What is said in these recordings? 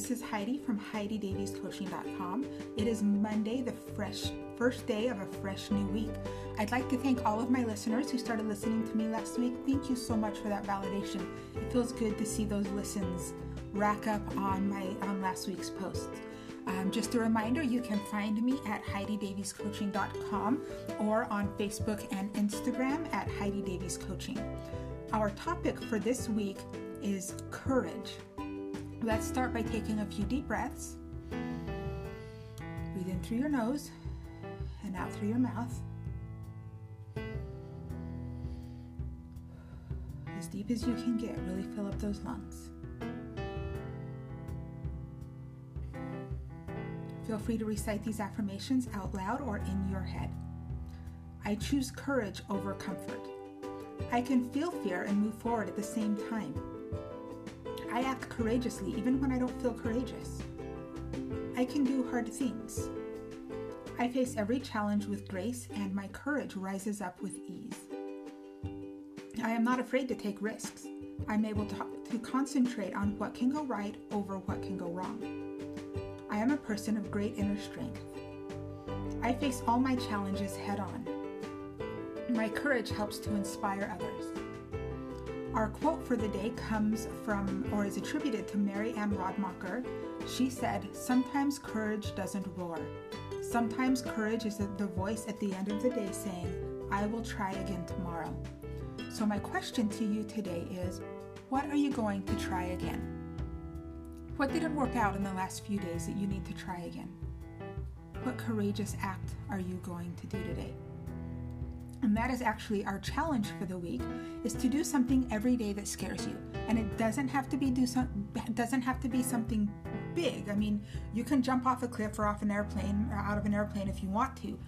this is Heidi from HeidiDaviesCoaching.com. It is Monday, the fresh first day of a fresh new week. I'd like to thank all of my listeners who started listening to me last week. Thank you so much for that validation. It feels good to see those listens rack up on my on last week's posts. Um, just a reminder, you can find me at HeidiDaviesCoaching.com or on Facebook and Instagram at Heidi Davies Coaching. Our topic for this week is courage. Let's start by taking a few deep breaths. Breathe in through your nose and out through your mouth. As deep as you can get, really fill up those lungs. Feel free to recite these affirmations out loud or in your head. I choose courage over comfort. I can feel fear and move forward at the same time. I act courageously even when I don't feel courageous. I can do hard things. I face every challenge with grace and my courage rises up with ease. I am not afraid to take risks. I'm able to, to concentrate on what can go right over what can go wrong. I am a person of great inner strength. I face all my challenges head on. My courage helps to inspire others. Our quote for the day comes from or is attributed to Mary Ann Radmacher. She said, Sometimes courage doesn't roar. Sometimes courage is the voice at the end of the day saying, I will try again tomorrow. So, my question to you today is, what are you going to try again? What didn't work out in the last few days that you need to try again? What courageous act are you going to do today? And that is actually our challenge for the week is to do something every day that scares you. And it doesn't have to be do some doesn't have to be something big. I mean, you can jump off a cliff or off an airplane or out of an airplane if you want to.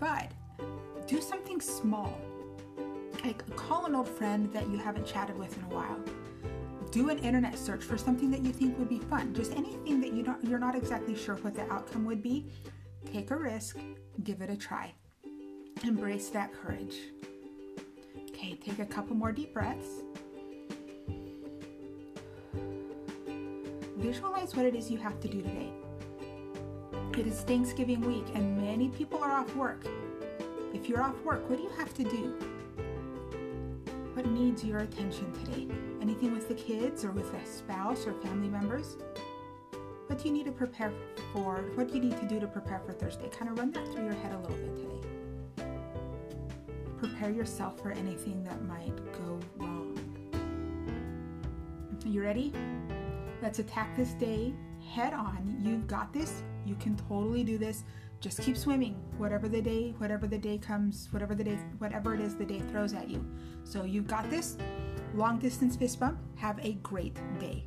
But do something small. Like call an old friend that you haven't chatted with in a while do an internet search for something that you think would be fun. Just anything that you don't you're not exactly sure what the outcome would be. Take a risk, give it a try. Embrace that courage. Okay, take a couple more deep breaths. Visualize what it is you have to do today. It is Thanksgiving week and many people are off work. If you're off work, what do you have to do? What needs your attention today? Anything with the kids or with a spouse or family members? What do you need to prepare for? What do you need to do to prepare for Thursday? Kind of run that through your head a little bit today. Prepare yourself for anything that might go wrong. You ready? Let's attack this day head on. You've got this. You can totally do this just keep swimming whatever the day whatever the day comes whatever the day whatever it is the day throws at you so you've got this long distance fist bump have a great day